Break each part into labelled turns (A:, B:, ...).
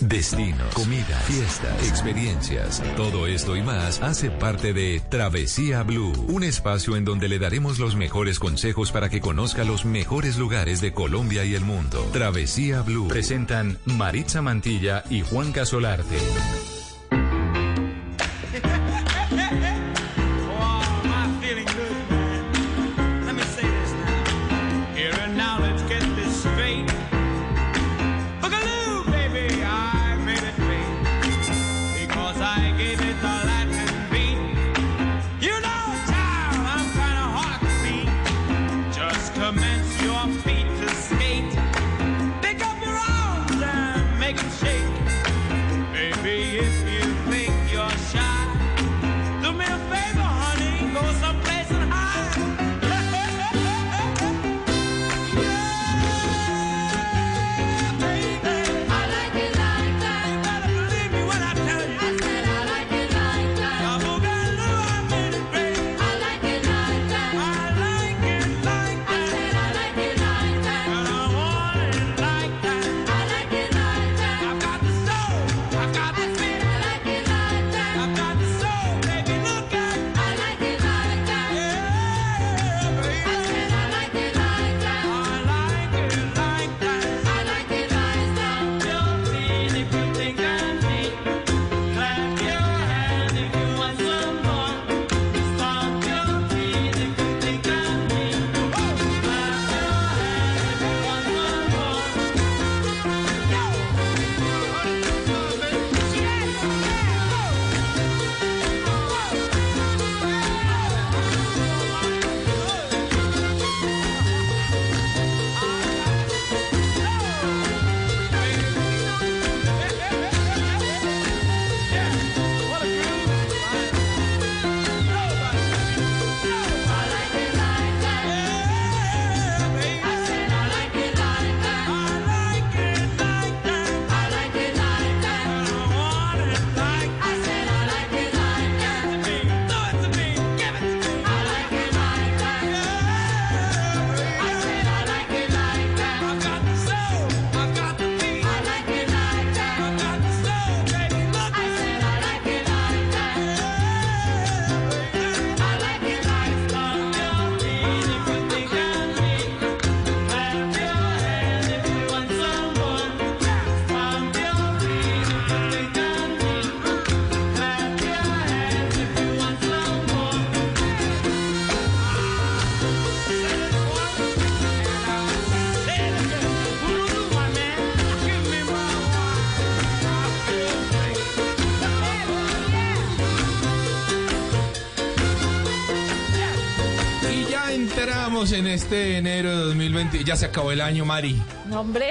A: Destino, comida, fiestas, experiencias. Todo esto y más hace parte de Travesía Blue, un espacio en donde le daremos los mejores consejos para que conozca los mejores lugares de Colombia y el mundo. Travesía Blue. Presentan Maritza Mantilla y Juan Casolarte.
B: En este enero de 2020. Ya se acabó el año, Mari.
C: No, hombre.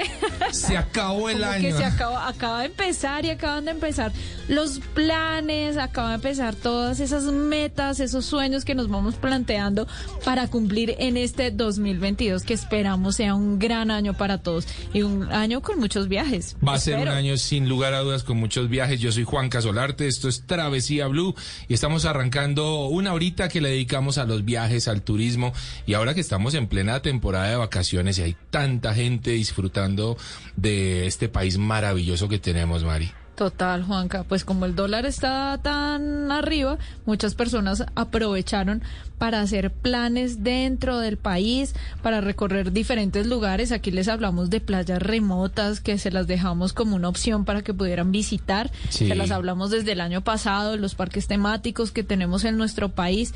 B: Se acabó el año.
C: Que se acabó, acaba de empezar y acaban de empezar los planes, acaba de empezar todas esas metas, esos sueños que nos vamos planteando para cumplir en este 2022 que esperamos sea un gran año para todos y un año con muchos viajes.
B: Va a ser un año sin lugar a dudas con muchos viajes. Yo soy Juan Casolarte, esto es Travesía Blue y estamos arrancando una horita que le dedicamos a los viajes, al turismo y ahora que estamos en plena temporada de vacaciones y hay tanta gente disfrutando de este país maravilloso que tenemos, Mari.
C: Total, Juanca. Pues como el dólar está tan arriba, muchas personas aprovecharon para hacer planes dentro del país, para recorrer diferentes lugares. Aquí les hablamos de playas remotas que se las dejamos como una opción para que pudieran visitar. Se las hablamos desde el año pasado, los parques temáticos que tenemos en nuestro país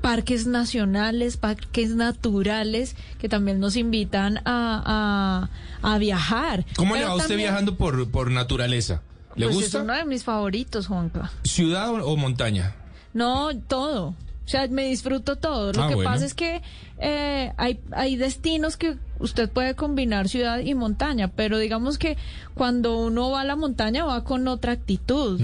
C: parques nacionales, parques naturales que también nos invitan a, a, viajar.
B: ¿Cómo le va usted viajando por, por naturaleza? ¿Le
C: pues
B: gusta?
C: Es uno de mis favoritos, Juanca.
B: ¿Ciudad o, montaña?
C: No, todo. O sea, me disfruto todo. Lo
B: Ah,
C: que
B: bueno.
C: pasa es que eh, hay, hay destinos que usted puede combinar ciudad y montaña, pero digamos que cuando uno va a la montaña va con otra actitud.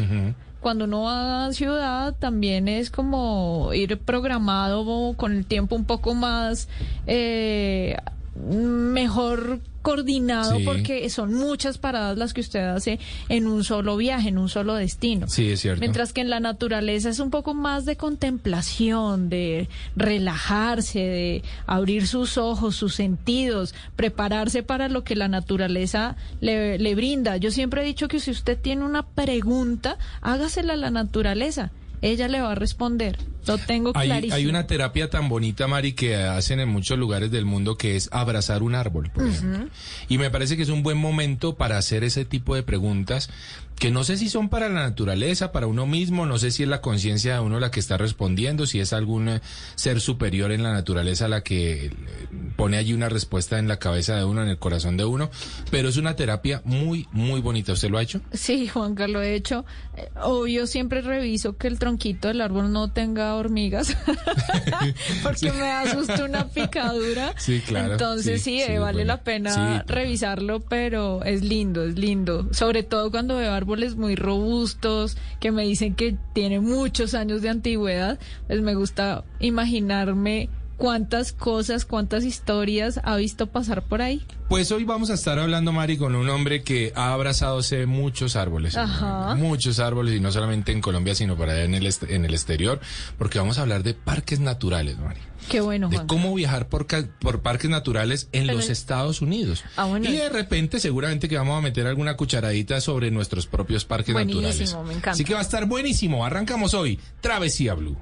C: Cuando uno va a ciudad también es como ir programado con el tiempo un poco más eh, mejor coordinado
B: Sí.
C: porque son muchas paradas las que usted hace en un solo viaje, en un solo destino.
B: Sí, es cierto.
C: Mientras que en la naturaleza es un poco más de contemplación, de relajarse, de abrir sus ojos, sus sentidos, prepararse para lo que la naturaleza le, le brinda. Yo siempre he dicho que si usted tiene una pregunta, hágasela a la naturaleza. Ella le va a responder. Lo tengo
B: Hay,
C: clarísimo.
B: hay una terapia tan bonita, Mari, que hacen en muchos lugares del mundo que es abrazar un árbol, por ejemplo. Y me parece que es un buen momento para hacer ese tipo de preguntas que no sé si son para la naturaleza, para uno mismo, no sé si es la conciencia de uno la que está respondiendo, si es algún eh, ser superior en la naturaleza la que eh, pone allí una respuesta en la cabeza de uno, en el corazón de uno, pero es una terapia muy, muy bonita. ¿Usted lo ha hecho?
C: Sí, Juanca, lo he hecho. Eh, obvio, siempre reviso que el tronquito del árbol no tenga hormigas, porque me asusta una picadura.
B: Sí, claro.
C: Entonces
B: Sí,
C: sí,
B: sí,
C: vale
B: bueno.
C: la pena
B: Sí,
C: revisarlo, pero es lindo, es lindo. Sobre todo cuando veo árboles muy robustos, que me dicen que tiene muchos años de antigüedad, pues me gusta imaginarme cuántas cosas, cuántas historias ha visto pasar por ahí.
B: Pues hoy vamos a estar hablando, Mari, con un hombre que ha abrazado muchos árboles.
C: Ajá.
B: Muchos árboles, y no solamente en Colombia, sino para allá en el, en el exterior, porque vamos a hablar de parques naturales, Mari.
C: Qué bueno,
B: De cómo viajar por, por parques naturales en
C: Pero-
B: los Estados Unidos.
C: Ah, bueno.
B: Y de repente, seguramente que vamos a meter alguna cucharadita sobre nuestros propios parques
C: Buenísimo,
B: naturales.
C: me encanta.
B: Así que va a estar buenísimo. Arrancamos hoy. Travesía Blue.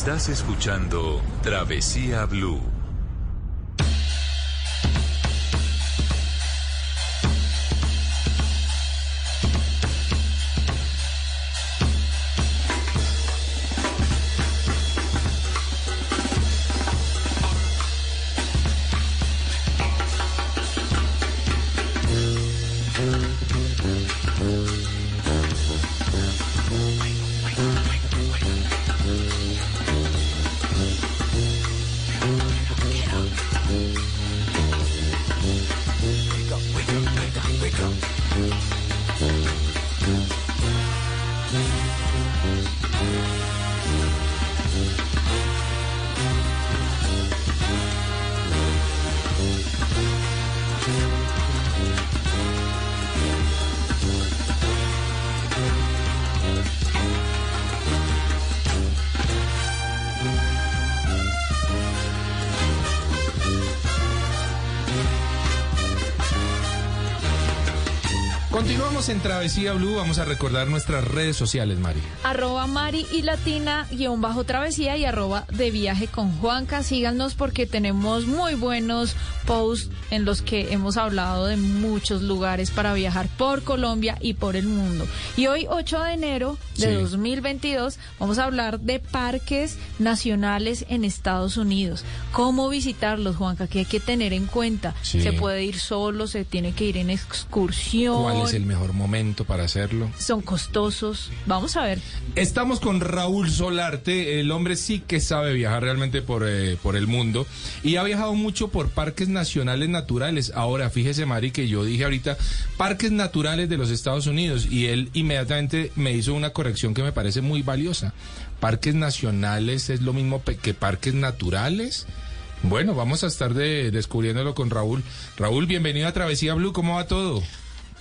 A: Estás escuchando Travesía Blue. En Travesía Blue. Vamos a recordar nuestras redes sociales, Mari.
C: arroba Mari y Latina guion bajo travesía y arroba de viaje con Juanca. Síganos porque tenemos muy buenos posts en los que hemos hablado de muchos lugares para viajar por Colombia y por el mundo. Y hoy, 8 de enero de
B: Sí.
C: 2022, vamos a hablar de parques nacionales en Estados Unidos. ¿Cómo visitarlos, Juanca? ¿Qué hay que tener en cuenta?
B: Sí.
C: Se puede ir solo, se tiene que ir en excursión.
B: ¿Cuál es el mejor momento para hacerlo?
C: Son costosos. Vamos a ver.
B: Estamos con Raúl Solarte, el hombre sí que sabe viajar realmente por, eh, por el mundo y ha viajado mucho por parques nacionales naturales. Ahora, fíjese Mari que yo dije ahorita parques naturales de los Estados Unidos y él inmediatamente me hizo una corrección que me parece muy valiosa. Parques nacionales es lo mismo que parques naturales. Bueno, vamos a estar de- descubriéndolo con Raúl. Raúl, bienvenido a Travesía Blue, ¿cómo va todo?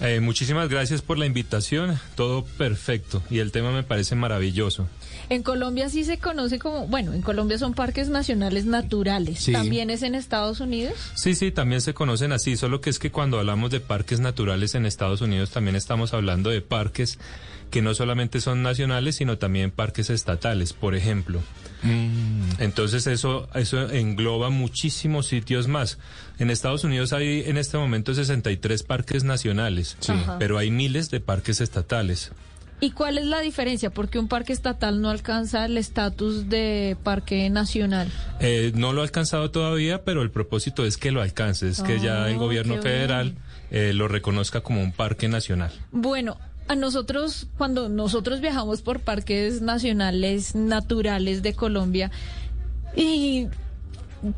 D: Eh, muchísimas gracias por la invitación, todo perfecto y el tema me parece maravilloso.
C: En Colombia sí se conoce como, bueno, en Colombia son parques nacionales naturales.
B: Sí.
C: ¿También es en Estados Unidos?
D: Sí, sí, también se conocen así, solo que es que cuando hablamos de parques naturales en Estados Unidos también estamos hablando de parques que no solamente son nacionales, sino también parques estatales, por ejemplo. Entonces eso, eso engloba muchísimos sitios más. En Estados Unidos hay en este momento 63 parques nacionales,
B: Sí.
D: Pero hay miles de parques estatales.
C: ¿Y cuál es la diferencia? Porque un parque estatal no alcanza el estatus de parque nacional.
D: Eh, no lo ha alcanzado todavía, pero el propósito es que lo alcance, es que ya el
C: Oh,
D: gobierno federal eh, lo reconozca como un parque nacional.
C: Bueno, a nosotros, cuando nosotros viajamos por parques nacionales naturales de Colombia, y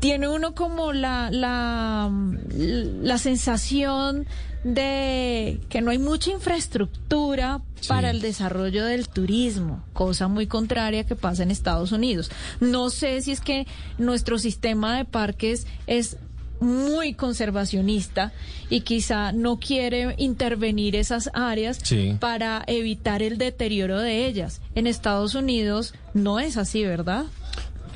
C: tiene uno como la, la, la sensación de que no hay mucha infraestructura
B: Sí.
C: para el desarrollo del turismo, cosa muy contraria que pasa en Estados Unidos. No sé si es que nuestro sistema de parques es muy conservacionista y quizá no quiere intervenir esas áreas
B: Sí.
C: para evitar el deterioro de ellas. En Estados Unidos no es así, ¿verdad?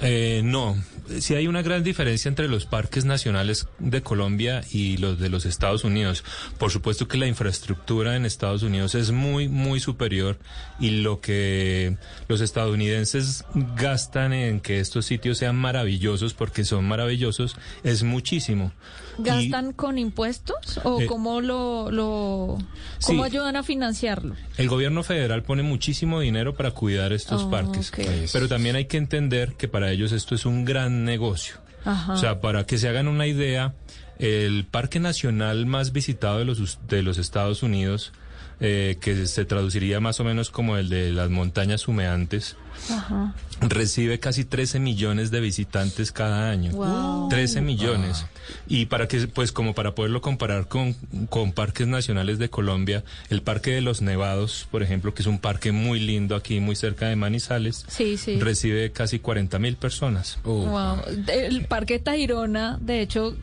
D: Eh, no, sí hay una gran diferencia entre los parques nacionales de Colombia y los de los Estados Unidos. Por supuesto que la infraestructura en Estados Unidos es muy, muy superior y lo que los estadounidenses gastan en que estos sitios sean maravillosos, porque son maravillosos, es muchísimo. Y-
C: ¿Gastan con impuestos o
D: Eh,
C: cómo lo, lo cómo
D: sí.
C: ayudan a financiarlo?
D: El gobierno federal pone muchísimo dinero para cuidar estos
C: Oh,
D: parques, pero también hay que entender que para ellos esto es un gran negocio.
C: Ajá.
D: O sea, para que se hagan una idea, el parque nacional más visitado de los, de los Estados Unidos, eh, que se traduciría más o menos como el de las montañas humeantes,
C: Ajá.
D: recibe casi 13 millones de visitantes cada año.
C: Wow.
D: 13 millones. Y para que, pues como para poderlo comparar con, con parques nacionales de Colombia, el Parque de los Nevados, por ejemplo, que es un parque muy lindo aquí, muy cerca de Manizales,
C: Sí, sí.
D: recibe casi 40 mil personas.
B: Oh.
C: Wow. El Parque Tayrona, de hecho,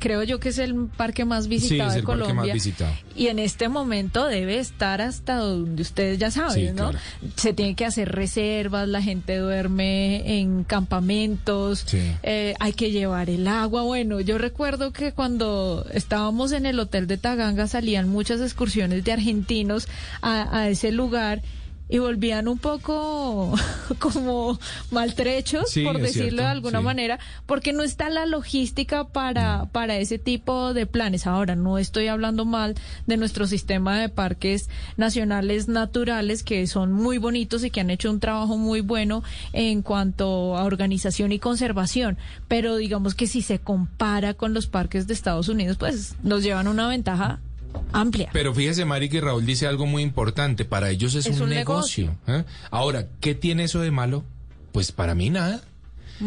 C: creo yo que es el parque más visitado
B: es
C: de
B: parque
C: Colombia.
B: más visitado.
C: Y en este momento debe estar hasta donde ustedes ya saben,
B: Sí,
C: ¿no?
B: claro.
C: Se tiene que hacer la gente duerme en campamentos,
B: Sí.
C: eh, hay que llevar el agua. Bueno, yo recuerdo que cuando estábamos en el hotel de Taganga salían muchas excursiones de argentinos a, a ese lugar. Y volvían un poco como maltrechos,
B: Sí,
C: por decirlo
B: cierto,
C: de alguna
B: sí.
C: manera, porque no está la logística para, para ese tipo de planes. Ahora, no estoy hablando mal de nuestro sistema de parques nacionales naturales que son muy bonitos y que han hecho un trabajo muy bueno en cuanto a organización y conservación, pero digamos que si se compara con los parques de Estados Unidos, pues nos llevan una ventaja amplia.
B: Pero fíjese, Mari, que Raúl dice algo muy importante. Para ellos es,
C: Es
B: un,
C: un
B: negocio. ¿eh? Ahora, ¿qué tiene eso de malo? Pues para mí nada.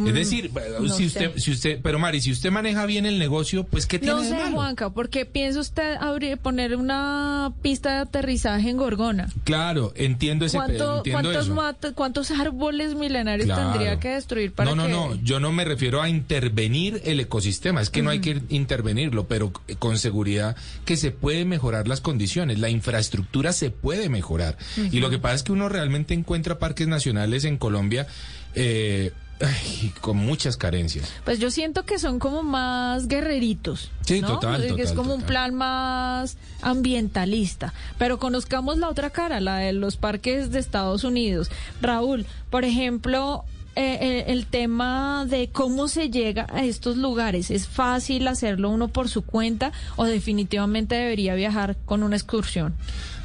B: Es decir,
C: no
B: si usted,
C: sé.
B: si usted, pero Mari, si usted maneja bien el negocio, pues ¿qué tiene
C: No
B: de
C: sé,
B: malo?
C: Juanca, porque piensa usted abrir, poner una pista de aterrizaje en Gorgona.
B: Claro, entiendo ese
C: ¿Cuánto-
B: entiendo
C: cuántos,
B: eso.
C: mata- ¿Cuántos árboles milenarios
B: Claro.
C: tendría que destruir para
B: no, no,
C: que...
B: no, yo no me refiero a intervenir el ecosistema, es que no hay que intervenirlo, pero con seguridad que se puede mejorar las condiciones, la infraestructura se puede mejorar. Y lo que pasa es que uno realmente encuentra parques nacionales en Colombia eh, ay, con muchas carencias.
C: Pues yo siento que son como más guerreritos.
B: Sí,
C: ¿no?
B: total,
C: es
B: total,
C: como un plan más ambientalista. Pero conozcamos la otra cara, la de los parques de Estados Unidos. Raúl, por ejemplo, eh, eh, el tema de cómo se llega a estos lugares. ¿Es fácil hacerlo uno por su cuenta o definitivamente debería viajar con una excursión?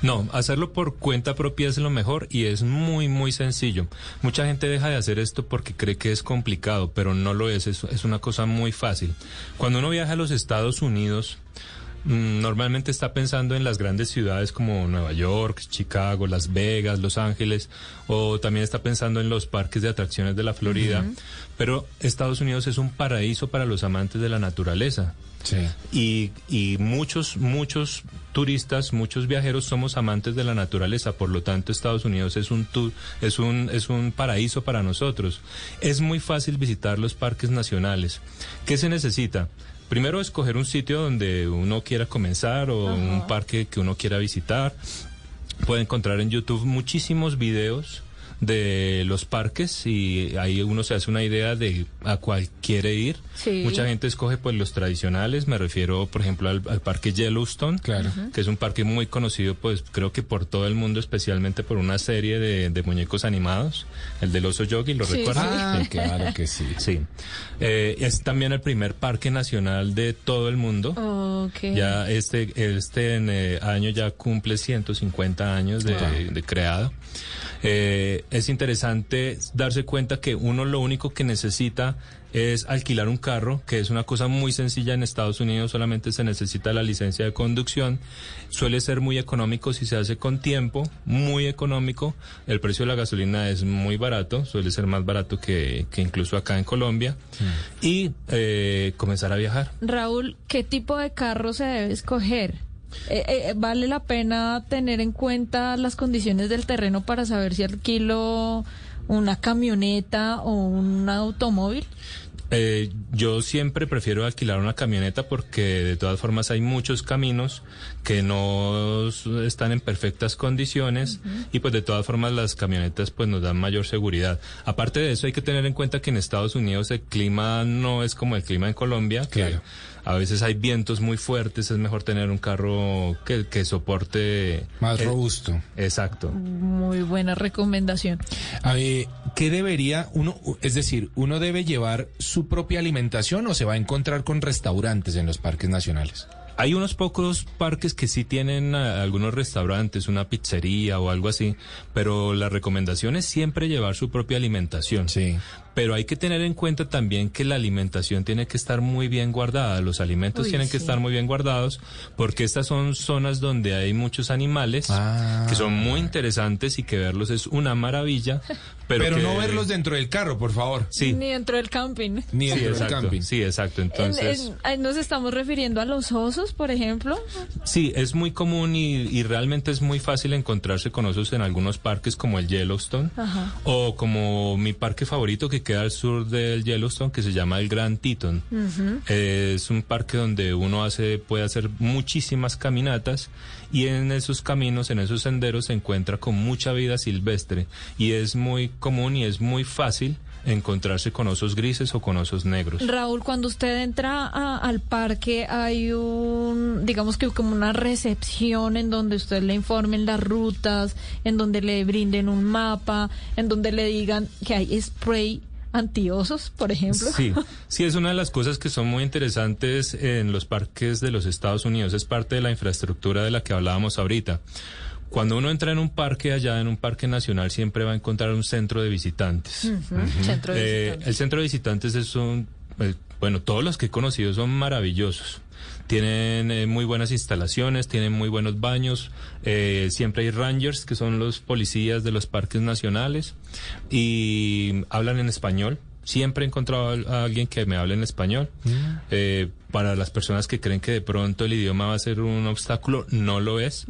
D: No, hacerlo por cuenta propia es lo mejor y es muy, muy sencillo. Mucha gente deja de hacer esto porque cree que es complicado, pero no lo es, es, es una cosa muy fácil. Cuando uno viaja a los Estados Unidos, normalmente está pensando en las grandes ciudades como Nueva York, Chicago, Las Vegas, Los Ángeles, o también está pensando en los parques de atracciones de la Florida, pero Estados Unidos es un paraíso para los amantes de la naturaleza.
B: Sí.
D: Y, y muchos, muchos turistas, muchos viajeros somos amantes de la naturaleza, por lo tanto Estados Unidos es un es un, es un paraíso para nosotros. Es muy fácil visitar los parques nacionales. ¿Qué se necesita? Primero escoger un sitio donde uno quiera comenzar o un parque que uno quiera visitar. Puede encontrar en YouTube muchísimos videos de los parques y ahí uno se hace una idea de a cuál quiere ir.
C: Sí.
D: Mucha gente escoge pues los tradicionales, me refiero por ejemplo al, al parque Yellowstone,
B: Claro.
D: que es un parque muy conocido pues creo que por todo el mundo, especialmente por una serie de, de muñecos animados, el del oso yogi, ¿lo
C: Sí,
D: recuerdan?
B: Ah, claro que sí.
D: Sí. Eh, es también el primer parque nacional de todo el mundo. Ya este, este eh, año ya cumple 150 años de, de creado. Eh, es interesante darse cuenta que uno lo único que necesita es alquilar un carro, que es una cosa muy sencilla en Estados Unidos, solamente se necesita la licencia de conducción. Suele ser muy económico si se hace con tiempo, muy económico. El precio de la gasolina es muy barato, suele ser más barato que, que incluso acá en Colombia. Y eh, comenzar a viajar.
C: Raúl, ¿qué tipo de carro se debe escoger? Eh, eh, ¿Vale la pena tener en cuenta las condiciones del terreno para saber si alquilo una camioneta o un automóvil?
D: Eh, yo siempre prefiero alquilar una camioneta porque de todas formas hay muchos caminos que no están en perfectas condiciones y pues de todas formas las camionetas pues nos dan mayor seguridad. Aparte de eso hay que tener en cuenta que en Estados Unidos el clima no es como el clima en Colombia, que
B: Claro.
D: a veces hay vientos muy fuertes, es mejor tener un carro que, que soporte...
B: Más robusto.
D: Exacto.
C: Muy buena recomendación.
B: A ver, ¿qué debería uno, es decir, uno debe llevar su propia alimentación o se va a encontrar con restaurantes en los parques nacionales?
D: Hay unos pocos parques que sí tienen ah, algunos restaurantes, una pizzería o algo así, pero la recomendación es siempre llevar su propia alimentación.
B: Sí.
D: Pero hay que tener en cuenta también que la alimentación tiene que estar muy bien guardada, los alimentos
C: Uy,
D: tienen que
C: sí.
D: estar muy bien guardados, porque estas son zonas donde hay muchos animales
B: Ah.
D: que son muy interesantes y que verlos es una maravilla, pero,
B: Pero,
D: que-
B: no verlos dentro del carro, por favor.
D: Sí,
C: Ni dentro del camping.
B: Ni
D: sí,
B: dentro del
D: exacto,
B: camping.
D: sí, exacto.
C: En-
D: Entonces...
C: en- ahí nos estamos refiriendo a los osos, por ejemplo.
D: Sí, es muy común y, y realmente es muy fácil encontrarse con osos en algunos parques como el Yellowstone
C: Ajá.
D: o como mi parque favorito que queda al sur del Yellowstone que se llama el Grand Teton. Eh, es un parque donde uno hace puede hacer muchísimas caminatas y en esos caminos, en esos senderos se encuentra con mucha vida silvestre y es muy común y es muy fácil encontrarse con osos grises o con osos negros.
C: Raúl, cuando usted entra a- al parque hay un, digamos que como una recepción en donde usted le informen las rutas, en donde le brinden un mapa, en donde le digan que hay spray antiosos, por ejemplo.
D: Sí, sí, es una de las cosas que son muy interesantes en los parques de los Estados Unidos. Es parte de la infraestructura de la que hablábamos ahorita. Cuando uno entra en un parque allá, en un parque nacional, siempre va a encontrar un centro de visitantes.
C: Centro de
D: Eh,
C: visitantes.
D: el centro de visitantes es un, eh, bueno, todos los que he conocido son maravillosos. Tienen eh, muy buenas instalaciones, tienen muy buenos baños, eh, siempre hay rangers, que son los policías de los parques nacionales, y hablan en español. Siempre he encontrado a alguien que me hable en español. Eh, para las personas que creen que de pronto el idioma va a ser un obstáculo, no lo es.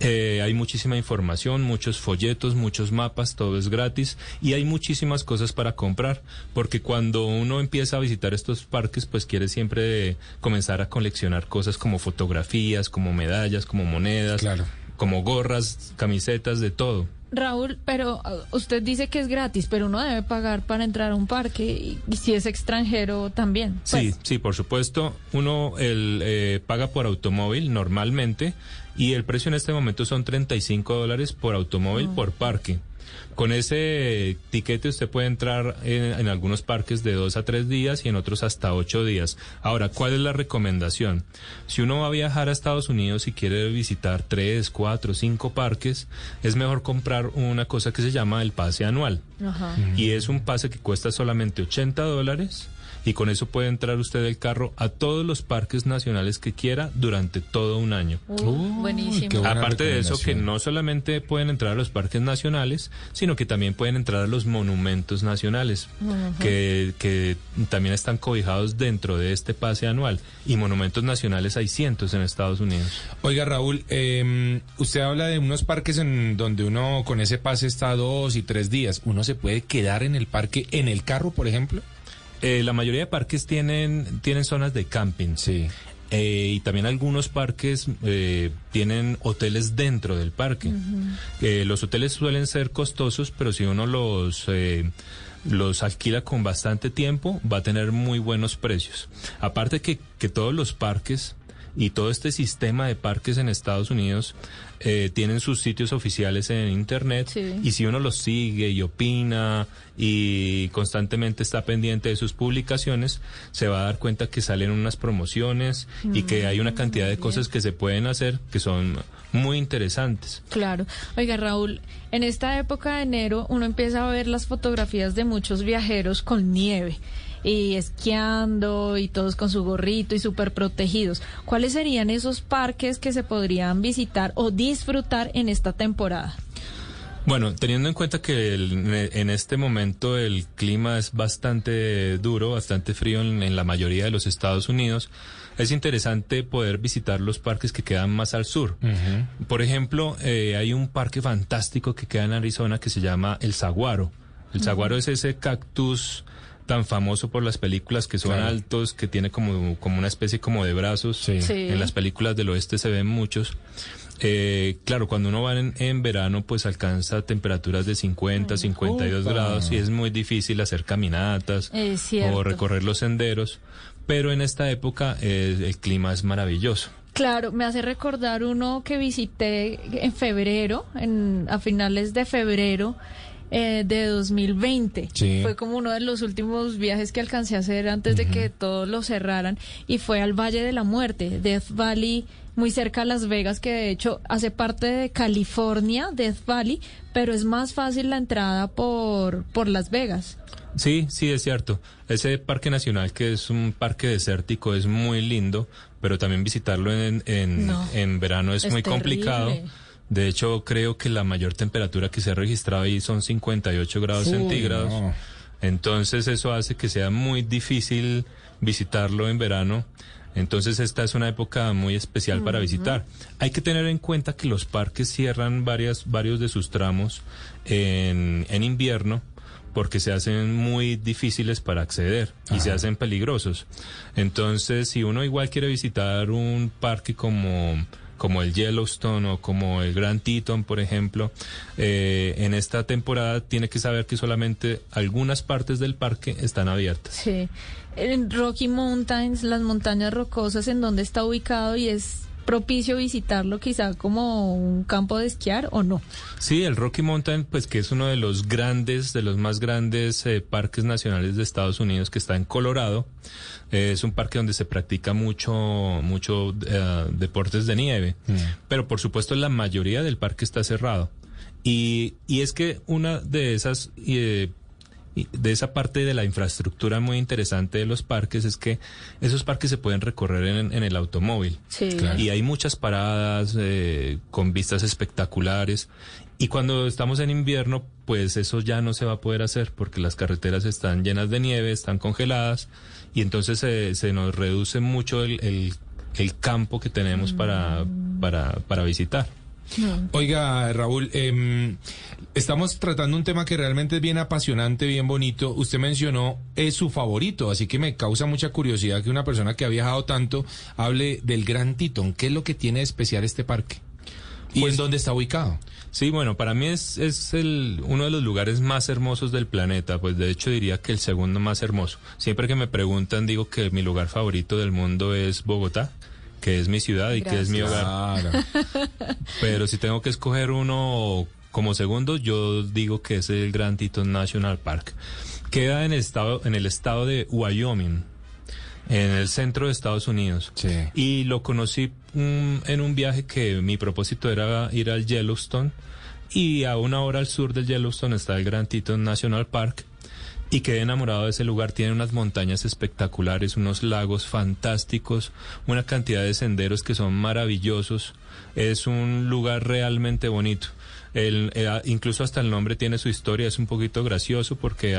D: Eh, hay muchísima información, muchos folletos, muchos mapas, todo es gratis y hay muchísimas cosas para comprar, porque cuando uno empieza a visitar estos parques, pues quiere siempre comenzar a coleccionar cosas como fotografías, como medallas, como monedas,
B: Claro.
D: como gorras, camisetas, de todo.
C: Raúl, pero uh, usted dice que es gratis, pero uno debe pagar para entrar a un parque y, y si es extranjero también.
D: Sí,
C: Pues,
D: sí, por supuesto. Uno el, eh, paga por automóvil normalmente y el precio en este momento son 35 dólares por automóvil por parque. Con ese tiquete usted puede entrar en, en algunos parques de dos a tres días y en otros hasta ocho días. Ahora, ¿cuál es la recomendación? Si uno va a viajar a Estados Unidos y quiere visitar tres, cuatro, cinco parques, es mejor comprar una cosa que se llama el pase anual.
C: Ajá.
D: Y es un pase que cuesta solamente 80 dólares y con eso puede entrar usted el carro a todos los parques nacionales que quiera durante todo un año.
C: Uh, buenísimo.
D: Aparte de eso, que no solamente pueden entrar a los parques nacionales, sino que también pueden entrar a los monumentos nacionales, que, que también están cobijados dentro de este pase anual. Y monumentos nacionales hay cientos en Estados Unidos.
B: Oiga, Raúl, eh, usted habla de unos parques en donde uno con ese pase está dos y tres días. ¿Uno se puede quedar en el parque, en el carro, por ejemplo?
D: Eh, la mayoría de parques tienen, tienen zonas de camping.
B: Sí.
D: Eh, y también algunos parques eh, tienen hoteles dentro del parque. Eh, los hoteles suelen ser costosos, pero si uno los, los alquila con bastante tiempo, va a tener muy buenos precios. Aparte que, que todos los parques y todo este sistema de parques en Estados Unidos eh, tienen sus sitios oficiales en Internet
C: Sí.
D: y si uno los sigue y opina y constantemente está pendiente de sus publicaciones, se va a dar cuenta que salen unas promociones y que hay una cantidad de cosas que se pueden hacer que son muy interesantes.
C: Claro. Oiga, Raúl, en esta época de enero uno empieza a ver las fotografías de muchos viajeros con nieve y esquiando y todos con su gorrito y súper protegidos. ¿Cuáles serían esos parques que se podrían visitar o disfrutar en esta temporada?
D: Bueno, teniendo en cuenta que el- en este momento el clima es bastante duro, bastante frío en, en la mayoría de los Estados Unidos, es interesante poder visitar los parques que quedan más al sur. Por ejemplo, eh, hay un parque fantástico que queda en Arizona que se llama el Saguaro. El saguaro es ese cactus tan famoso por las películas que son
B: Claro.
D: altos, que tiene como, como una especie como de brazos.
B: Sí.
C: Sí.
D: En las películas del oeste se ven muchos. Eh, claro, cuando uno va en, en verano, pues alcanza temperaturas de 50, 52
B: Upa.
D: grados y es muy difícil hacer caminatas o recorrer los senderos. Pero en esta época eh, el clima es maravilloso.
C: Claro, me hace recordar uno que visité en febrero, en, a finales de febrero eh, de 2020.
B: Sí.
C: Fue como uno de los últimos viajes que alcancé a hacer antes de que todos lo cerraran y fue al Valle de la Muerte, Death Valley, muy cerca a Las Vegas, que de hecho hace parte de California, Death Valley, pero es más fácil la entrada por, por Las Vegas.
D: Sí, sí, es cierto. Ese parque nacional que es un parque desértico es muy lindo, pero también visitarlo en, en,
C: No,
D: en verano es,
C: es
D: muy
C: terrible.
D: complicado. De hecho, creo que la mayor temperatura que se ha registrado ahí son 58 grados centígrados.
B: no.
D: Entonces eso hace que sea muy difícil visitarlo en verano. Entonces esta es una época muy especial para visitar. Hay que tener en cuenta que los parques cierran varias, varios de sus tramos en, en invierno porque se hacen muy difíciles para acceder y se hacen peligrosos. Entonces, si uno igual quiere visitar un parque como como el Yellowstone o como el Grand Teton, por ejemplo, eh, en esta temporada tiene que saber que solamente algunas partes del parque están abiertas.
C: Sí. En Rocky Mountains, las montañas rocosas, en donde está ubicado y es propicio visitarlo, quizá como un campo de esquiar o no.
D: Sí, el Rocky Mountain, pues que es uno de los grandes, de los más grandes eh, parques nacionales de Estados Unidos que está en Colorado. Eh, es un parque donde se practica mucho, mucho eh, deportes de nieve. Pero por supuesto la mayoría del parque está cerrado. Y, y es que una de esas eh, de esa parte de la infraestructura muy interesante de los parques es que esos parques se pueden recorrer en, en el automóvil.
C: Sí.
B: Claro.
D: Y hay muchas paradas eh, con vistas espectaculares. Y cuando estamos en invierno, pues eso ya no se va a poder hacer porque las carreteras están llenas de nieve, están congeladas y entonces se, se nos reduce mucho el, el, el campo que tenemos para, para, para visitar.
B: Oiga, Raúl, em, estamos tratando un tema que realmente es bien apasionante, bien bonito. Usted mencionó es su favorito, así que me causa mucha curiosidad que una persona que ha viajado tanto hable del Gran Titón. ¿Qué es lo que tiene de especial este parque? ¿Y
D: Pues-
B: en dónde está ubicado?
D: Sí, bueno, para mí es, es el, uno de los lugares más hermosos del planeta, pues de hecho diría que el segundo más hermoso. Siempre que me preguntan digo que mi lugar favorito del mundo es Bogotá, que es mi ciudad y que es mi hogar.
B: Claro.
D: Pero si tengo que escoger uno como segundo, yo digo que es el Grand Teton National Park. Queda en el estado, en el estado de Wyoming, en el centro de Estados Unidos.
B: Sí.
D: Y lo conocí mm, en un viaje que mi propósito era ir al Yellowstone. Y a una hora al sur del Yellowstone está el Grand Teton National Park. Y quedé enamorado de ese lugar. Tiene unas montañas espectaculares, unos lagos fantásticos, una cantidad de senderos que son maravillosos. Es un lugar realmente bonito. El, eh, incluso hasta el nombre tiene su historia, es un poquito gracioso porque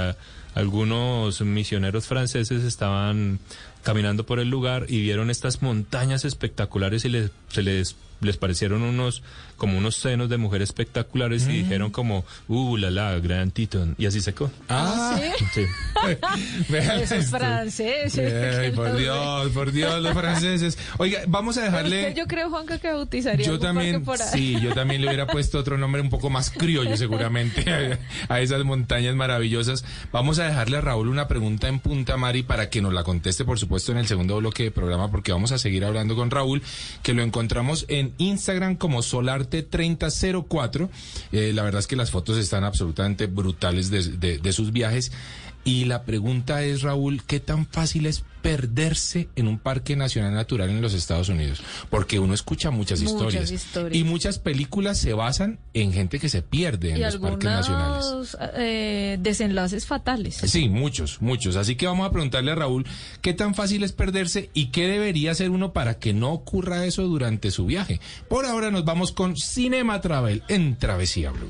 D: algunos misioneros franceses estaban caminando por el lugar y vieron estas montañas espectaculares y les, se les les parecieron unos como unos senos de mujer espectaculares y dijeron como uh la la gran Titon y así secó.
C: Ah sí, eso es francés
B: Ay, por Dios por Dios los franceses. Oiga vamos a dejarle
C: yo creo Juanca que bautizaría
B: yo también sí yo también le hubiera puesto otro nombre un poco más criollo seguramente a esas montañas maravillosas. Vamos a dejarle a Raúl una pregunta en punta Mari para que nos la conteste por supuesto en el segundo bloque de programa porque vamos a seguir hablando con Raúl que lo encontramos en Instagram como Solarte3004. Eh, la verdad es que las fotos están absolutamente brutales de, sus viajes. Y la pregunta es, Raúl, ¿qué tan fácil es perderse en un parque nacional natural en los Estados Unidos? Porque uno escucha muchas, historias, Y muchas películas se basan en gente que se pierde en los parques nacionales.
C: Eh, desenlaces fatales.
B: Sí, muchos, muchos. Así que vamos a preguntarle a Raúl, ¿qué tan fácil es perderse y qué debería hacer uno para que no ocurra eso durante su viaje? Por ahora nos vamos con Cinema Travel en Travesía Blue.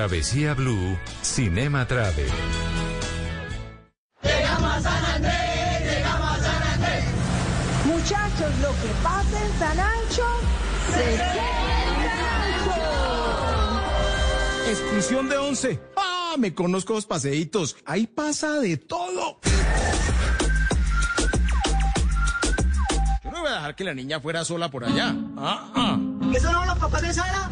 A: Travesía Blue, Cinema Travel.
E: Llegamos a San Andrés, llegamos a San Andrés.
F: Muchachos, lo que pasa en San Ancho se queda en San Ancho.
G: Exclusión de once. Ah, me conozco los paseitos. Ahí pasa de todo. Yo no voy a dejar que la niña fuera sola por allá. Ah, ah.
E: ¿Eso no los papás de Sara?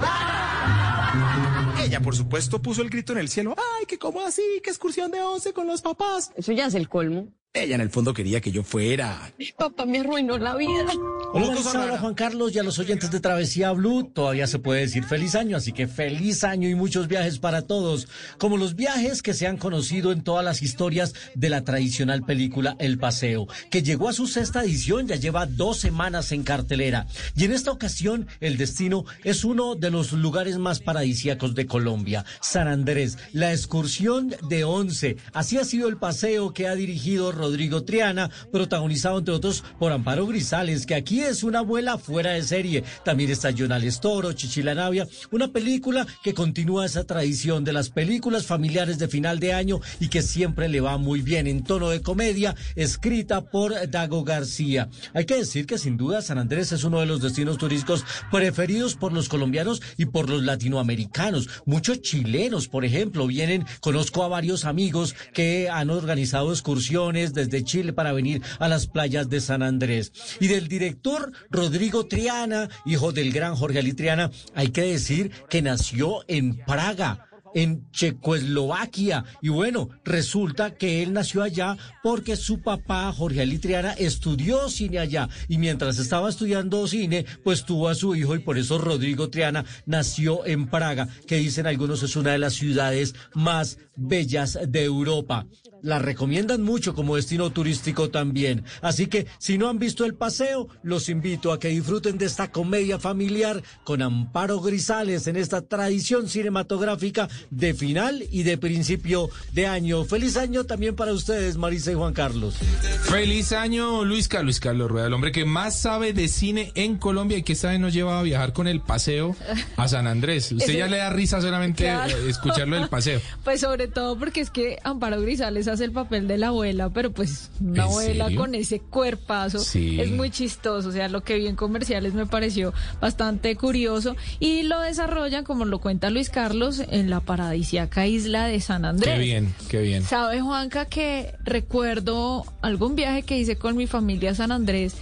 G: Ella, por supuesto, puso el grito en el cielo. ¡Ay, que cómo así! ¡Qué excursión de once con los papás!
H: Eso ya es el colmo.
G: Ella en el fondo quería que yo fuera.
H: Mi papá me arruinó la vida.
I: Hola, Juan Carlos y a los oyentes de Travesía Blue. Todavía se puede decir feliz año, así que feliz año y muchos viajes para todos. Como los viajes que se han conocido en todas las historias de la tradicional película El Paseo, que llegó a su sexta edición, ya lleva dos semanas en cartelera. Y en esta ocasión, el destino es uno de los lugares más paradisíacos de Colombia, San Andrés, la excursión de once. Así ha sido el paseo que ha dirigido Rodrigo Triana, protagonizado entre otros por Amparo Grisales, que aquí es una abuela fuera de serie. También está Jonales Toro, Chichila Navia, una película que continúa esa tradición de las películas familiares de final de año y que siempre le va muy bien en tono de comedia, escrita por Dago García. Hay que decir que sin duda San Andrés es uno de los destinos turísticos preferidos por los colombianos y por los latinoamericanos. Muchos chilenos, por ejemplo, vienen, conozco a varios amigos que han organizado excursiones desde Chile para venir a las playas de San Andrés. Y del director Rodrigo Triana, hijo del gran Jorge Ali Triana, hay que decir que nació en Praga en Checoslovaquia. Y bueno, resulta que él nació allá porque su papá, Jorge Ali Triana, estudió cine allá. Y mientras estaba estudiando cine, pues tuvo a su hijo y por eso Rodrigo Triana nació en Praga, que dicen algunos es una de las ciudades más bellas de Europa. La recomiendan mucho como destino turístico también. Así que si no han visto el paseo, los invito a que disfruten de esta comedia familiar con Amparo Grisales en esta tradición cinematográfica de final y de principio de año. Feliz año también para ustedes, Marisa y Juan Carlos.
B: Feliz año, Luis Carlos, Luis Carlos Rueda, el hombre que más sabe de cine en Colombia y que esta vez nos lleva a viajar con el paseo a San Andrés. Usted ya le da risa solamente
C: Claro.
B: escucharlo del paseo.
C: Pues sobre todo porque es que Amparo Grisales hace el papel de la abuela, pero pues una
B: ¿En
C: abuela
B: serio?
C: con ese cuerpazo
B: Sí.
C: es muy chistoso, o sea, lo que vi en comerciales me pareció bastante curioso y lo desarrollan, como lo cuenta Luis Carlos, en la paradisiaca isla de San Andrés.
B: Qué bien, qué bien.
C: ¿Sabe, Juanca, que recuerdo algún viaje que hice con mi familia a San Andrés,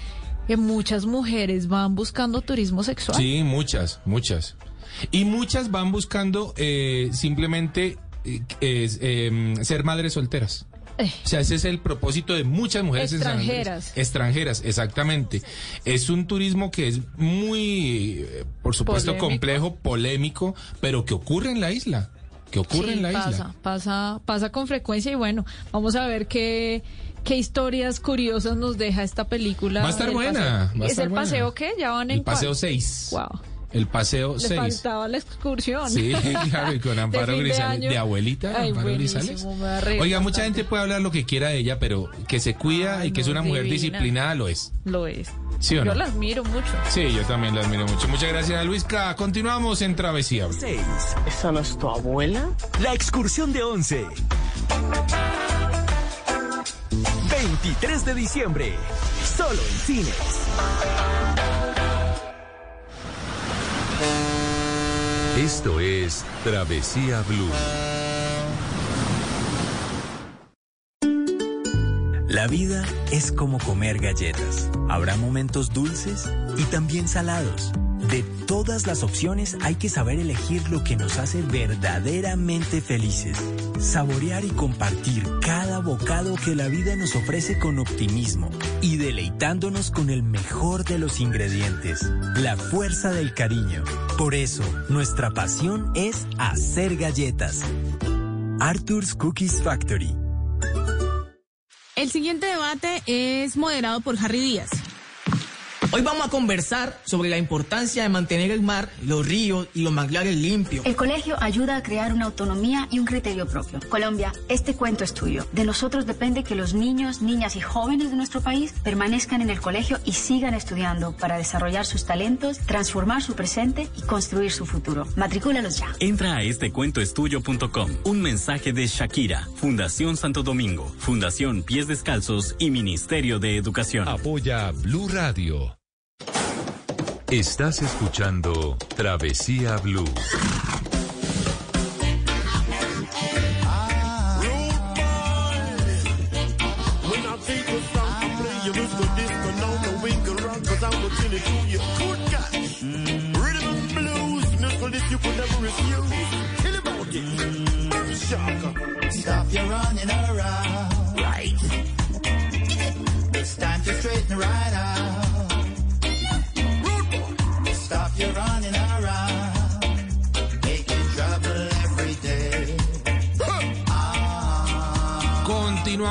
C: que muchas mujeres van buscando turismo sexual?
B: Sí, muchas, muchas. Y muchas van buscando eh, simplemente es, eh, ser madres solteras.
C: Eh.
B: O sea, ese es el propósito de muchas mujeres en San Andrés.
C: Extranjeras.
B: Extranjeras, exactamente. Es un turismo que es muy, eh, por supuesto,
C: Polémico.
B: complejo, polémico, pero que ocurre en la isla. Que ocurre
C: Sí,
B: en la
C: pasa,
B: isla.
C: Pasa, pasa con frecuencia y bueno, vamos a ver qué, qué historias curiosas nos deja esta película.
B: Va a estar buena, va a
C: ¿Es
B: estar
C: el
B: buena.
C: paseo qué? Ya van en
B: El paseo
C: cuál?
B: 6.
C: Wow.
B: El paseo
C: Le
B: 6.
C: faltaba la excursión.
B: Sí, claro, y con Amparo
C: de
B: Grisales, de, abuelita,
C: Ay,
B: Amparo Grisales. Oiga, mucha gente puede hablar lo que quiera de ella, pero que se cuida
C: Ay,
B: y que es una mujer
C: divina.
B: disciplinada lo es.
C: Lo es.
B: ¿Sí o no?
C: Yo la admiro mucho.
B: Sí, yo también la admiro mucho. Muchas gracias, Luisca. Continuamos en Travesía. Blue.
J: ¿Esa no es tu abuela? La excursión de 11. 23 de diciembre. Solo en cines.
A: Esto es Travesía Blue.
K: La vida es como comer galletas. Habrá momentos dulces y también salados. De todas las opciones hay que saber elegir lo que nos hace verdaderamente felices. Saborear y compartir cada bocado que la vida nos ofrece con optimismo y deleitándonos con el mejor de los ingredientes, la fuerza del cariño. Por eso, nuestra pasión es hacer galletas. Arthur's Cookies Factory.
L: El siguiente debate es moderado por Harry Díaz.
M: Hoy vamos a conversar sobre la importancia de mantener el mar, los ríos y los manglares limpios.
N: El colegio ayuda a crear una autonomía y un criterio propio. Colombia, este cuento es tuyo. De nosotros depende que los niños, niñas y jóvenes de nuestro país permanezcan en el colegio y sigan estudiando para desarrollar sus talentos, transformar su presente y construir su futuro. Matricúlalos ya.
O: Entra a estecuentoestudio.com. Un mensaje de Shakira, Fundación Santo Domingo, Fundación Pies Descalzos y Ministerio de Educación.
A: Apoya Blue Radio. Estás escuchando Travesía Blue.
P: Stop your running around.
E: Right.
P: It's time to straighten right out.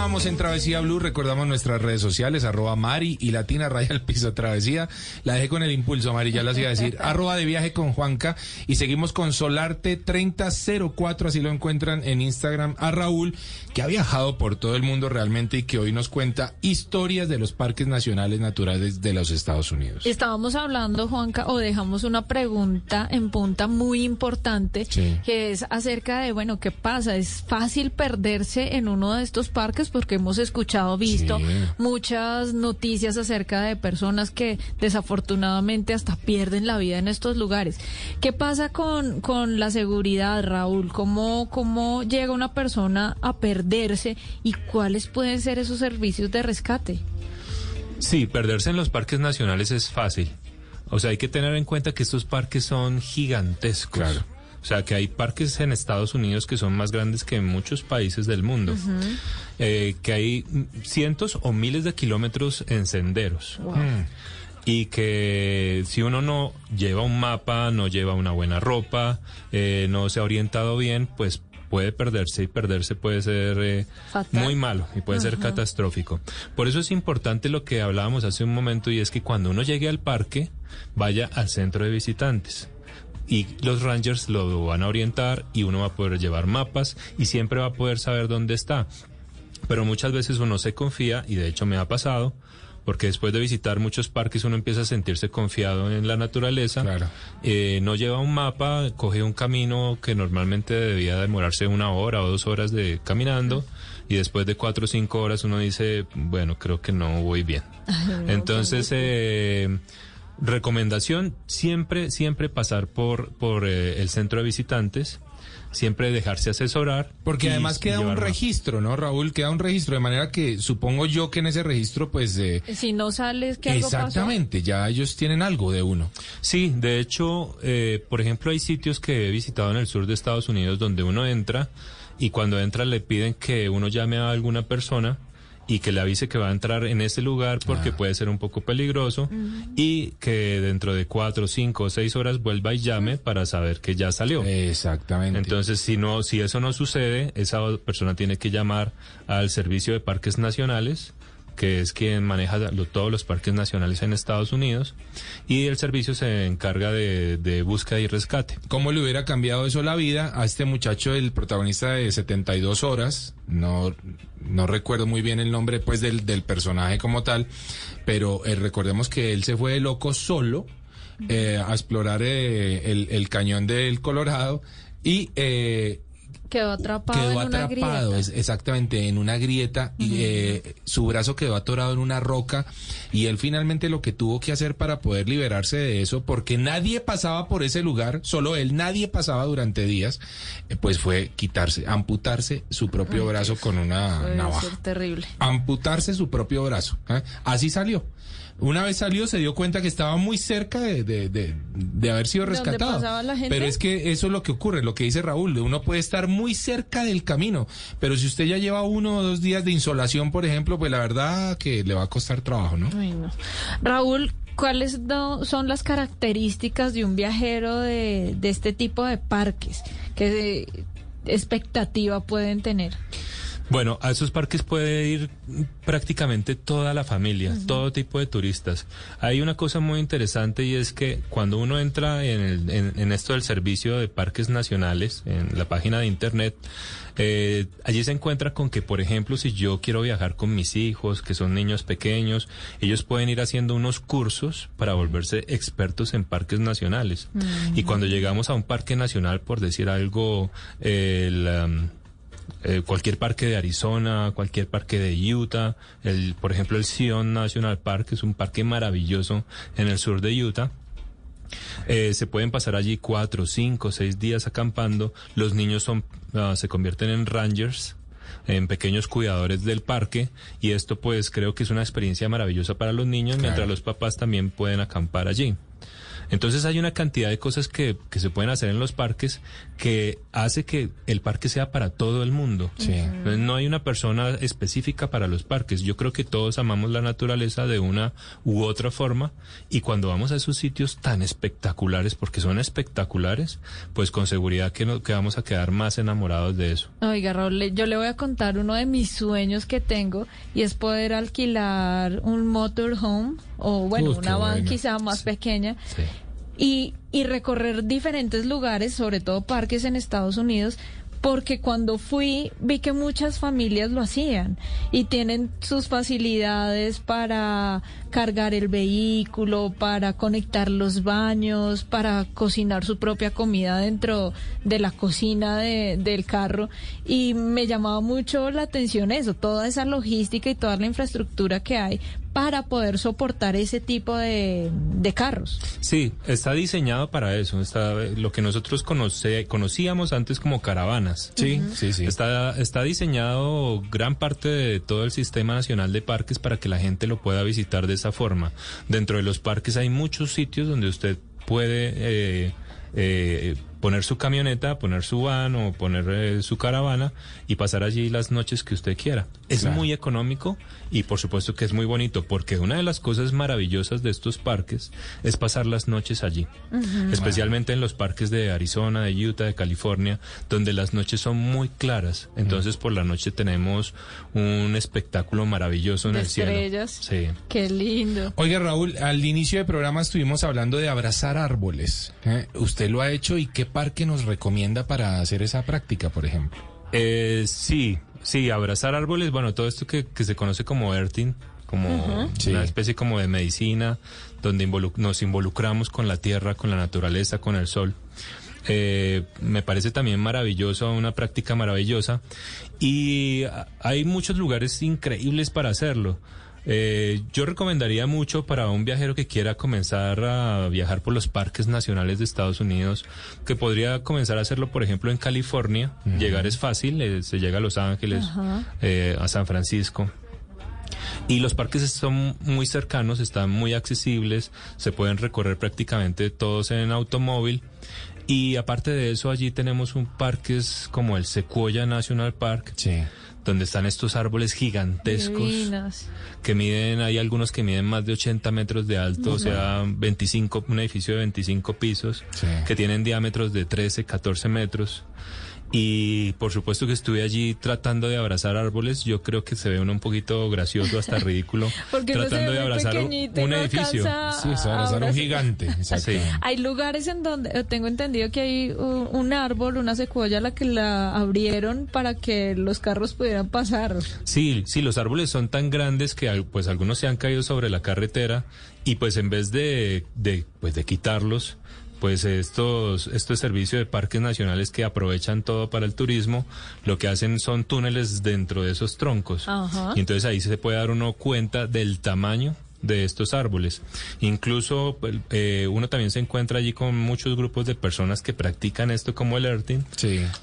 B: Continuamos en Travesía Blue. Recordamos nuestras redes sociales, arroba Mari y Latina Raya al Piso Travesía. La dejé con el impulso, Mari, ya las iba a decir. arroba de viaje con Juanca. Y seguimos con Solarte 3004, así lo encuentran en Instagram a Raúl, que ha viajado por todo el mundo realmente y que hoy nos cuenta historias de los parques nacionales naturales de los Estados Unidos.
C: Estábamos hablando, Juanca, o dejamos una pregunta en punta muy importante,
B: Sí.
C: que es acerca de, bueno, ¿qué pasa? ¿Es fácil perderse en uno de estos parques? Porque hemos escuchado, visto
B: Sí.
C: muchas noticias acerca de personas que desafortunadamente hasta pierden la vida en estos lugares. ¿Qué pasa con, con la seguridad, Raúl? ¿Cómo, ¿Cómo llega una persona a perderse y cuáles pueden ser esos servicios de rescate?
D: Sí, perderse en los parques nacionales es fácil. O sea, hay que tener en cuenta que estos parques son gigantescos.
B: Claro.
D: O sea, que hay parques en Estados Unidos que son más grandes que en muchos países del mundo. Eh, que hay cientos o miles de kilómetros en senderos.
C: Wow.
D: Mm. Y que si uno no lleva un mapa, no lleva una buena ropa, eh, no se ha orientado bien, pues puede perderse y perderse puede ser eh, muy malo y puede ser catastrófico. Por eso es importante lo que hablábamos hace un momento y es que cuando uno llegue al parque, vaya al centro de visitantes. Y los rangers lo van a orientar y uno va a poder llevar mapas y siempre va a poder saber dónde está. Pero muchas veces uno se confía, y de hecho me ha pasado, porque después de visitar muchos parques uno empieza a sentirse confiado en la naturaleza. Eh, no lleva un mapa, coge un camino que normalmente debía demorarse una hora o dos horas de caminando. Y después de cuatro o cinco horas uno dice, bueno, creo que no voy bien. Entonces, eh, recomendación, siempre, siempre pasar por, por eh, el centro de visitantes, siempre dejarse asesorar.
B: Porque
D: y
B: además queda un registro, ¿no, Raúl? Queda un registro, de manera que supongo yo que en ese registro, pues... eh,
C: Si no sales, que algo pasó.
B: exactamente, ya ellos tienen algo de uno.
D: Sí, de hecho, eh, por ejemplo, hay sitios que he visitado en el sur de Estados Unidos donde uno entra y cuando entra le piden que uno llame a alguna persona y que le avise que va a entrar en ese lugar porque puede ser un poco peligroso y que dentro de cuatro, cinco o seis horas vuelva y llame para saber que ya salió.
B: Exactamente.
D: Entonces, si no, si eso no sucede, esa persona tiene que llamar al Servicio de Parques Nacionales que es quien maneja todos los parques nacionales en Estados Unidos, y el servicio se encarga de, búsqueda y rescate.
B: ¿Cómo le hubiera cambiado eso la vida a este muchacho, el protagonista de 72 horas? No, no recuerdo muy bien el nombre pues del, del personaje como tal, pero eh, recordemos que él se fue loco solo eh, a explorar eh, el, el cañón del Colorado y eh,
C: Quedó atrapado
B: quedó
C: en una
B: atrapado,
C: grieta.
B: es- exactamente, en una grieta y eh, su brazo quedó atorado en una roca y él finalmente lo que tuvo que hacer para poder liberarse de eso, porque nadie pasaba por ese lugar, solo él, nadie pasaba durante días, eh, pues fue quitarse, amputarse su propio
C: Ay,
B: brazo con una navaja.
C: terrible.
B: Amputarse su propio brazo. ¿eh? Así salió. Una vez salió se dio cuenta que estaba muy cerca de, de, de- de haber sido
C: ¿De dónde
B: rescatado.
C: pasaba la gente?
B: Pero es que eso es lo que ocurre, lo que dice Raúl, uno puede estar muy cerca del camino, pero si usted ya lleva uno o dos días de insolación, por ejemplo, pues la verdad que le va a costar trabajo, ¿no?
C: Ay, no. Raúl, ¿cuáles son las características de un viajero de, de este tipo de parques? ¿Qué eh, expectativa pueden tener?
D: Bueno, a esos parques puede ir prácticamente toda la familia, todo tipo de turistas. Hay una cosa muy interesante y es que cuando uno entra en, el- en- en esto del servicio de parques nacionales, en la página de internet, eh, allí se encuentra con que, por ejemplo, si yo quiero viajar con mis hijos, que son niños pequeños, ellos pueden ir haciendo unos cursos para volverse expertos en parques nacionales. Y cuando llegamos a un parque nacional, por decir algo, el... um, eh, cualquier parque de Arizona, cualquier parque de Utah, el, por ejemplo el Zion National Park, que es un parque maravilloso en el sur de Utah. Eh, se pueden pasar allí cuatro, cinco, seis días acampando. Los niños son, ah, se convierten en rangers, en pequeños cuidadores del parque y esto pues creo que es una experiencia maravillosa para los niños mientras los papás también pueden acampar allí. Entonces hay una cantidad de cosas que, que se pueden hacer en los parques que hace que el parque sea para todo el mundo. Entonces, no hay una persona específica para los parques. Yo creo que todos amamos la naturaleza de una u otra forma y cuando vamos a esos sitios tan espectaculares, porque son espectaculares, pues con seguridad que, no, que vamos a quedar más enamorados de eso.
C: Oiga, Raúl, yo le voy a contar uno de mis sueños que tengo y es poder alquilar un motorhome o, bueno,
B: Uf,
C: una van
B: bueno.
C: quizá más pequeña y, y recorrer diferentes lugares, sobre todo parques en Estados Unidos, porque cuando fui vi que muchas familias lo hacían y tienen sus facilidades para cargar el vehículo, para conectar los baños, para cocinar su propia comida dentro de la cocina de- del carro. Y me llamaba mucho la atención eso, toda esa logística y toda la infraestructura que hay para poder soportar ese tipo de, de carros.
D: Sí, está diseñado para eso. Está lo que nosotros conoce- conocíamos antes como caravanas.
B: Sí, sí, sí.
D: Está, está diseñado gran parte de todo el sistema nacional de parques para que la gente lo pueda visitar de esa forma. Dentro de los parques hay muchos sitios donde usted puede eh, eh, poner su camioneta, poner su van o poner eh, su caravana y pasar allí las noches que usted quiera. Es
B: Claro.
D: muy económico y por supuesto que es muy bonito porque una de las cosas maravillosas de estos parques es pasar las noches allí. Especialmente en los parques de Arizona, de Utah, de California, donde las noches son muy claras. Entonces por la noche tenemos un espectáculo maravilloso en
C: De
D: el cielo.
C: estrellas.
D: Sí.
C: Qué lindo.
B: Oiga, Raúl, al inicio del programa estuvimos hablando de abrazar árboles. ¿eh? ¿Usted lo ha hecho y qué parque nos recomienda para hacer esa práctica, por ejemplo?
D: Eh, sí, sí, abrazar árboles, bueno, todo esto que, que se conoce como earthing, como una especie como de medicina, donde nos involucramos con la tierra, con la naturaleza, con el sol. Eh, me parece también maravilloso, una práctica maravillosa. Y hay muchos lugares increíbles para hacerlo. Eh, yo recomendaría mucho para un viajero que quiera comenzar a viajar por los parques nacionales de Estados Unidos, que podría comenzar a hacerlo, por ejemplo, en California. Llegar es fácil, eh, se llega a Los Ángeles, eh, a San Francisco. Y los parques son muy cercanos, están muy accesibles, se pueden recorrer prácticamente todos en automóvil. Y aparte de eso, allí tenemos un parques como el Sequoia National Park, donde están estos árboles gigantescos
C: Divinas.
D: que miden, hay algunos que miden más de 80 metros de alto, o
C: Ujú.
D: sea, 25, un edificio de 25 pisos, que tienen diámetros de 13, 14 metros. Y por supuesto que estuve allí tratando de abrazar árboles. Yo creo que se ve uno un poquito gracioso, hasta ridículo, tratando de abrazar un,
C: no
D: edificio.
B: Sí, es abrazar un gigante.
D: Sí.
C: Hay lugares en donde eh, tengo entendido que hay un, un árbol, una secuoya, la que la abrieron para que los carros pudieran pasar.
D: Sí, sí, los árboles son tan grandes que pues algunos se han caído sobre la carretera y pues en vez de, de, pues de quitarlos, pues estos, estos servicios de parques nacionales que aprovechan todo para el turismo, lo que hacen son túneles dentro de esos troncos.
C: Ajá.
D: Y entonces ahí se puede dar uno cuenta del tamaño de estos árboles. Incluso pues, eh, uno también se encuentra allí con muchos grupos de personas que practican esto como el earthing.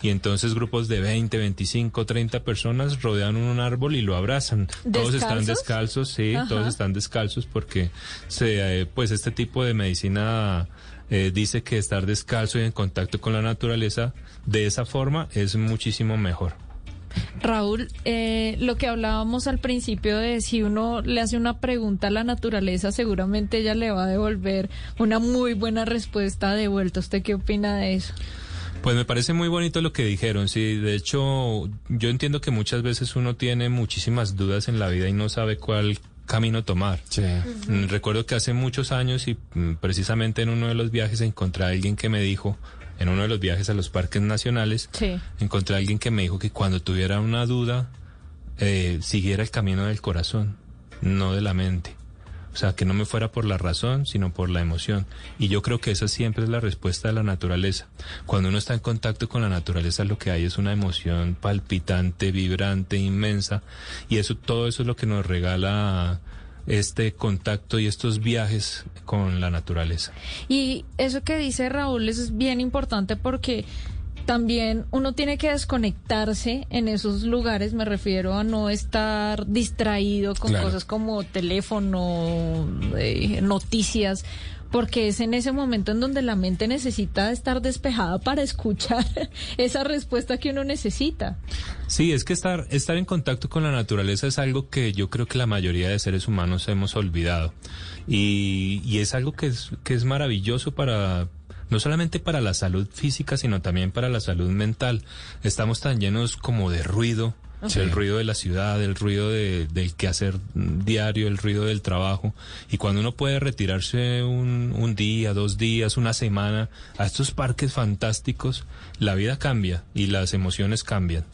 D: Y entonces grupos de 20, 25, 30 personas rodean un árbol y lo abrazan. Todos están
C: ¿Descalzos?
D: descalzos, sí,
C: Ajá.
D: todos están descalzos porque se, eh, pues este tipo de medicina eh, dice que estar descalzo y en contacto con la naturaleza de esa forma es muchísimo mejor.
C: Raúl, eh, lo que hablábamos al principio de si uno le hace una pregunta a la naturaleza, seguramente ella le va a devolver una muy buena respuesta de vuelta. ¿Usted qué opina de eso?
D: Pues me parece muy bonito lo que dijeron, sí. De hecho, yo entiendo que muchas veces uno tiene muchísimas dudas en la vida y no sabe cuál camino tomar. Mm, Recuerdo que hace muchos años y mm, precisamente en uno de los viajes encontré a alguien que me dijo, en uno de los viajes a los parques nacionales,
C: Sí.
D: encontré a alguien que me dijo que cuando tuviera una duda, eh, siguiera el camino del corazón, no de la mente. O sea, que no me fuera por la razón, sino por la emoción. Y yo creo que esa siempre es la respuesta de la naturaleza. Cuando uno está en contacto con la naturaleza, lo que hay es una emoción palpitante, vibrante, inmensa. Y eso, todo eso es lo que nos regala este contacto y estos viajes con la naturaleza.
C: Y eso que dice Raúl es bien importante porque también uno tiene que desconectarse en esos lugares, me refiero a no estar distraído con
B: Claro.
C: cosas como teléfono, eh, noticias, porque es en ese momento en donde la mente necesita estar despejada para escuchar esa respuesta que uno necesita.
D: Sí, es que estar, estar en contacto con la naturaleza es algo que yo creo que la mayoría de seres humanos hemos olvidado. Y, y es algo que es, que es maravilloso para, no solamente para la salud física, sino también para la salud mental. Estamos tan llenos como de ruido,
B: Sí.
D: el ruido de la ciudad, el ruido de- del quehacer diario, el ruido del trabajo. Y cuando uno puede retirarse un, un día, dos días, una semana a estos parques fantásticos, la vida cambia y las emociones cambian.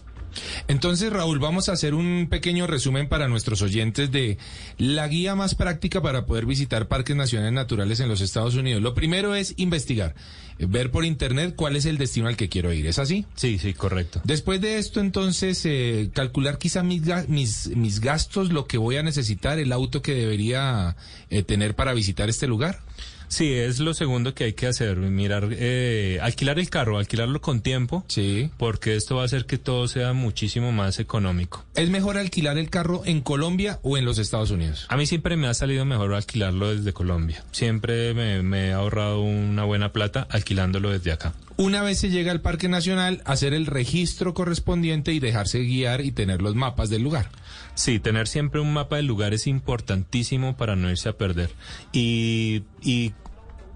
B: Entonces, Raúl, vamos a hacer un pequeño resumen para nuestros oyentes de la guía más práctica para poder visitar parques nacionales naturales en los Estados Unidos. Lo primero es investigar, ver por internet cuál es el destino al que quiero ir. ¿Es así?
D: Sí, sí, correcto.
B: Después de esto, entonces, eh, calcular quizá mis, mis, mis gastos, lo que voy a necesitar, el auto que debería eh, tener para visitar este lugar.
D: Sí, es lo segundo que hay que hacer, mirar, eh, alquilar el carro, alquilarlo con tiempo.
B: Sí.
D: Porque esto va a hacer que todo sea muchísimo más económico.
B: ¿Es mejor alquilar el carro en Colombia o en los Estados Unidos?
D: A mí siempre me ha salido mejor alquilarlo desde Colombia. Siempre me, me he ahorrado una buena plata alquilándolo desde acá.
B: Una vez se llega al Parque Nacional, hacer el registro correspondiente y dejarse guiar y tener los mapas del lugar.
D: Sí, tener siempre un mapa del lugar es importantísimo para no irse a perder. Y, y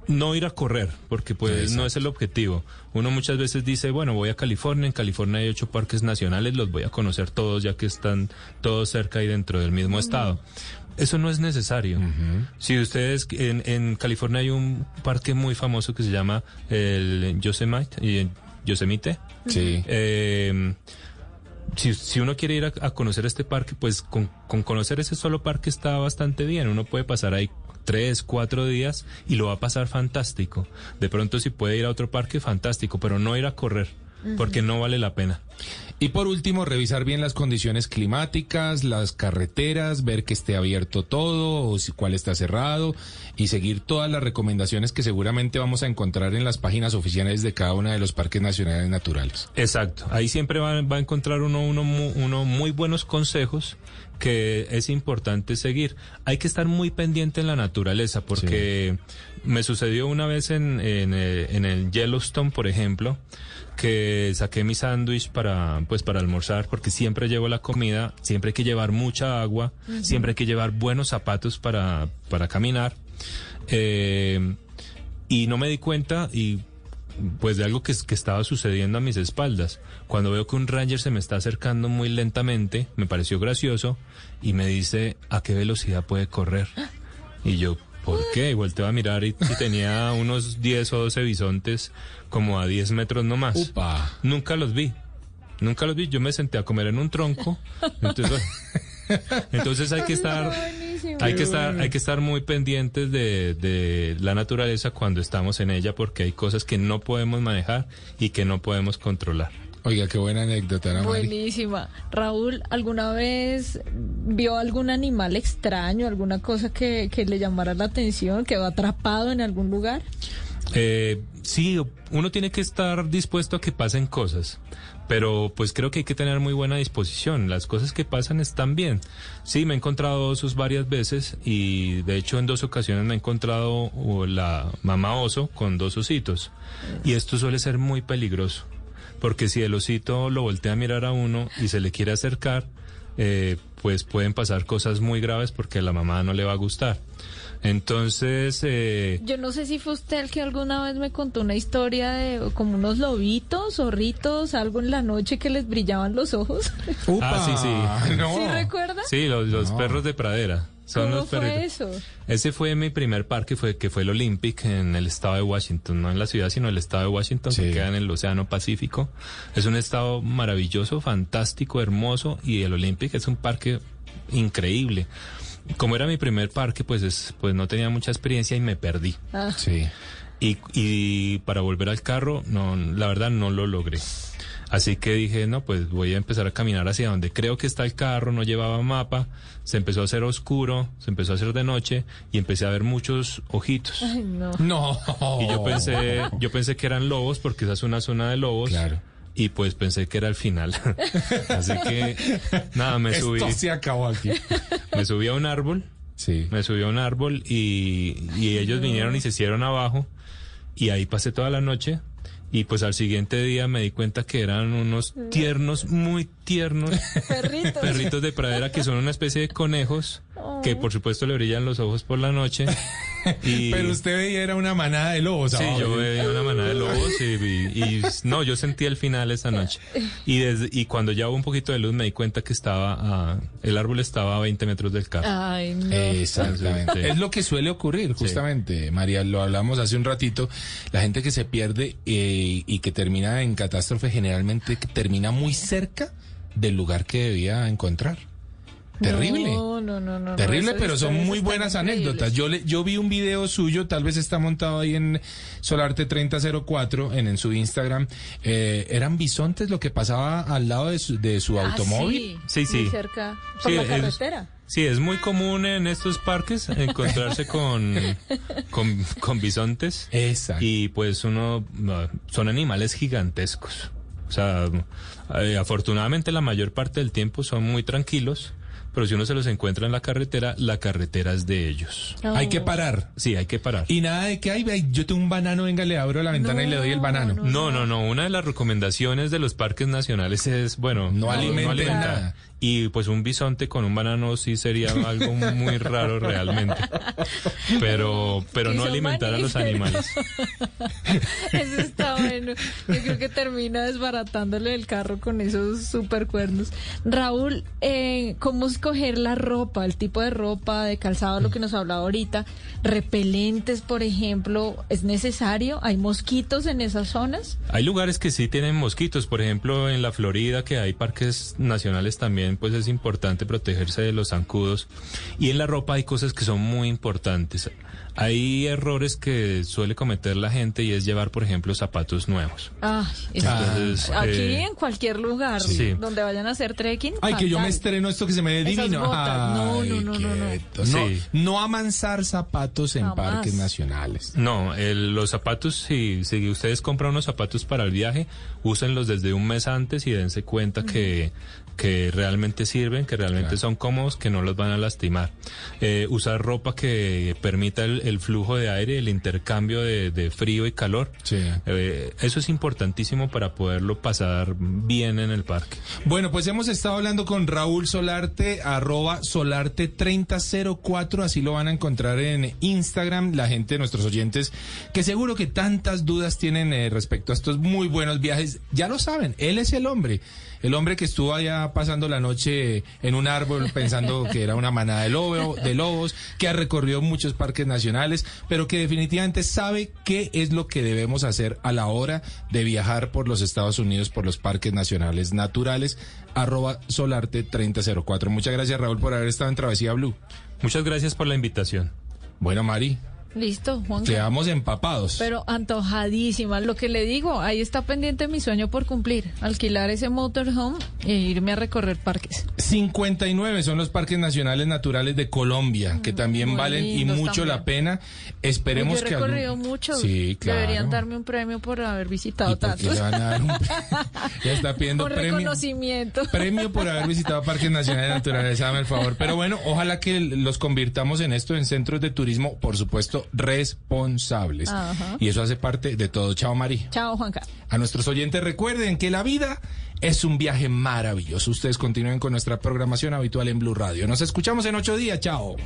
D: no ir a correr, porque pues no es el objetivo. Uno muchas veces dice, bueno, voy a California, en California hay ocho parques nacionales, los voy a conocer todos ya que están todos cerca y dentro del mismo estado. Eso no es necesario. Si ustedes, en, en California hay un parque muy famoso que se llama el Yosemite, y- Yosemite.
B: Sí.
D: Eh, si, si uno quiere ir a, a conocer este parque, pues con, con conocer ese solo parque está bastante bien. Uno puede pasar ahí tres, cuatro días y lo va a pasar fantástico. De pronto si puede ir a otro parque, fantástico, pero no ir a correr, porque no vale la pena.
B: Y por último, revisar bien las condiciones climáticas, las carreteras, ver que esté abierto todo o si- cuál está cerrado y seguir todas las recomendaciones que seguramente vamos a encontrar en las páginas oficiales de cada uno de los parques nacionales naturales.
D: Exacto. Ahí siempre va, va a encontrar uno, uno, uno muy buenos consejos que es importante seguir. Hay que estar muy pendiente en la naturaleza porque me sucedió una vez en, en, eh, en el Yellowstone, por ejemplo, que saqué mi sándwich para, pues, para almorzar porque siempre llevo la comida, siempre hay que llevar mucha agua, siempre hay que llevar buenos zapatos para, para caminar. Eh, y no me di cuenta y pues de algo que, que estaba sucediendo a mis espaldas. Cuando veo que un ranger se me está acercando muy lentamente, me pareció gracioso y me dice a qué velocidad puede correr. Y yo, ¿por qué? Y volteo a mirar y, y tenía unos 10 o 12 bisontes como a 10 metros no más. Nunca los vi. Nunca los vi. Yo me senté a comer en un tronco. Entonces, entonces hay que estar hay que estar hay que estar muy pendientes de, de la naturaleza cuando estamos en ella porque hay cosas que no podemos manejar y que no podemos controlar.
B: Oiga, qué buena anécdota, Ana.
C: Buenísima. Raúl, ¿alguna vez vio algún animal extraño, alguna cosa que, que le llamara la atención, quedó atrapado en algún lugar?
D: Eh, sí, uno tiene que estar dispuesto a que pasen cosas, pero pues creo que hay que tener muy buena disposición. Las cosas que pasan están bien. Sí, me he encontrado osos varias veces y de hecho en dos ocasiones me he encontrado la mamá oso con dos ositos. Y esto suele ser muy peligroso, porque si el osito lo voltea a mirar a uno y se le quiere acercar, eh, pues pueden pasar cosas muy graves porque a la mamá no le va a gustar. Entonces, eh,
C: Yo no sé si fue usted el que alguna vez me contó una historia de como unos lobitos, zorritos, algo en la noche que les brillaban los ojos.
D: Ah, sí, sí.
C: ¿Sí recuerda?
D: Sí, los, los perros de pradera. Son
C: ¿Cómo
D: los
C: fue
D: perritos.
C: eso?
D: Ese fue mi primer parque, fue que fue el Olympic en el estado de Washington, no en la ciudad, sino el estado de Washington, que queda en el Océano Pacífico. Es un estado maravilloso, fantástico, hermoso, y el Olympic es un parque increíble. Como era mi primer parque, pues, es, pues no tenía mucha experiencia y me perdí.
C: Ah.
B: Sí.
D: Y, y para volver al carro, no, la verdad no lo logré. Así que dije, no, pues voy a empezar a caminar hacia donde creo que está el carro, no llevaba mapa, se empezó a hacer oscuro, se empezó a hacer de noche y empecé a ver muchos ojitos.
C: Ay, no.
B: No.
D: Y yo pensé, yo pensé que eran lobos porque esa es una zona de lobos. Claro. Y pues pensé que era el final. Así que nada, me
B: Esto
D: subí.
B: se acabó aquí.
D: Me subí a un árbol.
B: Sí.
D: Me subí a un árbol y, y ellos vinieron y se hicieron abajo. Y ahí pasé toda la noche. Y pues al siguiente día me di cuenta que eran unos tiernos, muy tiernos
C: Perritos.
D: perritos de pradera que son una especie de conejos que por supuesto le brillan los ojos por la noche. Y...
B: Pero usted veía era una manada de lobos.
D: Sí, yo veía una manada de lobos y, y- y- no, yo sentí el final esa noche. Y desde, y cuando ya hubo un poquito de luz me di cuenta que estaba, a- el árbol estaba a 20 metros del carro.
C: Ay, no.
B: Exactamente. Es lo que suele ocurrir, justamente, María, lo hablamos hace un ratito, la gente que se pierde eh, y que termina en catástrofe generalmente que termina muy cerca del lugar que debía encontrar. Terrible.
C: No, no, no, no.
B: Terrible, pero son muy buenas anécdotas. Yo le, yo vi un video suyo, tal vez está montado ahí en Solarte 3004, en, en su Instagram. Eh, eran bisontes lo que pasaba al lado de su, de su
C: Ah,
B: automóvil.
D: Sí, sí.
C: Muy cerca, por
D: Sí,
C: la
D: es-
C: carretera.
D: Sí, es muy común en estos parques encontrarse con, con, con bisontes.
B: Exacto.
D: Y pues uno, no, son animales gigantescos. O sea, eh, afortunadamente la mayor parte del tiempo son muy tranquilos, pero si uno se los encuentra en la carretera, la carretera es de ellos.
C: Oh.
B: Hay que parar.
D: Sí, hay que parar.
B: Y nada de que, ay, yo tengo un banano, venga, le abro la ventana y le doy el banano.
D: No, no, no. Una de las recomendaciones de los parques nacionales es, bueno,
B: No alimenten
D: alimentar.
B: nada.
D: Y pues un bisonte con un banano sí sería algo muy raro realmente. Pero, pero no alimentar a los animales.
C: Eso está Yo creo que termina desbaratándole el carro con esos super cuernos. Raúl, eh, ¿cómo escoger la ropa, el tipo de ropa, de calzado, lo que nos hablaba ahorita? Repelentes, por ejemplo, ¿es necesario? ¿Hay mosquitos en esas zonas?
D: Hay lugares que sí tienen mosquitos, por ejemplo en la Florida que hay parques nacionales también, pues es importante protegerse de los zancudos. Y en la ropa hay cosas que son muy importantes. Hay errores que suele cometer la gente y es llevar, por ejemplo, zapatos nuevos.
C: Ah, aquí
D: eh,
C: en cualquier lugar
D: sí.
C: donde vayan a hacer trekking.
B: Ay, que yo me estreno esto que se me ve
C: Esas
B: divino.
C: No,
B: Ay,
C: no, no, no, no.
D: Sí.
B: No, no amansar zapatos en
C: Jamás.
B: parques nacionales.
D: No, el- los zapatos, si, si ustedes compran unos zapatos para el viaje, úsenlos desde un mes antes y dense cuenta que, que realmente sirven, que realmente son cómodos, que no los van a lastimar. Eh, usar ropa que permita el, el flujo de aire, el intercambio de, de frío y calor. Eh, eso es importantísimo para poderlo pasar bien en el parque.
B: Bueno, pues hemos estado hablando con Raúl Solarte, arroba Solarte3004, así lo van a encontrar en Instagram, la gente, nuestros oyentes, que seguro que tantas dudas tienen eh, respecto a estos muy buenos viajes, ya lo saben, él es el hombre. El hombre que estuvo allá pasando la noche en un árbol pensando que era una manada de, lobo, de lobos, que ha recorrido muchos parques nacionales, pero que definitivamente sabe qué es lo que debemos hacer a la hora de viajar por los Estados Unidos, por los parques nacionales naturales. Arroba Solarte 3004. Muchas gracias Raúl por haber estado en Travesía Blue.
D: Muchas gracias por la invitación.
B: Bueno, Mari,
C: Listo, Juan.
B: quedamos empapados.
C: Pero antojadísima. Lo que le digo, ahí está pendiente mi sueño por cumplir. Alquilar ese motorhome e irme a recorrer parques.
B: 59 son los parques nacionales naturales de Colombia, que también
C: muy
B: valen y mucho la pena. Esperemos
C: Yo he
B: que algún-
C: recorrido mucho.
B: Sí, claro.
C: Deberían darme un premio por haber visitado
B: ¿Y por qué
C: tantos.
B: un Ya está pidiendo
C: Por
B: premio.
C: reconocimiento.
B: Premio por haber visitado parques nacionales de naturaleza, dame el favor. Pero bueno, ojalá que los convirtamos en esto en centros de turismo, por supuesto, responsables.
C: Ajá.
B: Y eso hace parte de todo. Chao, Mari.
C: Chao, Juanca.
B: A nuestros oyentes recuerden que la vida es un viaje maravilloso. Ustedes continúen con nuestra programación habitual en Blue Radio. Nos escuchamos en ocho días. Chao.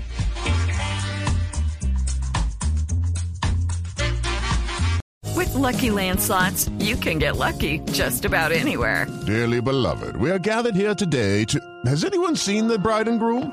Q: With Lucky Land slots, you can get lucky just about anywhere.
R: Dearly beloved, we are gathered here today to. Has anyone seen the bride and groom?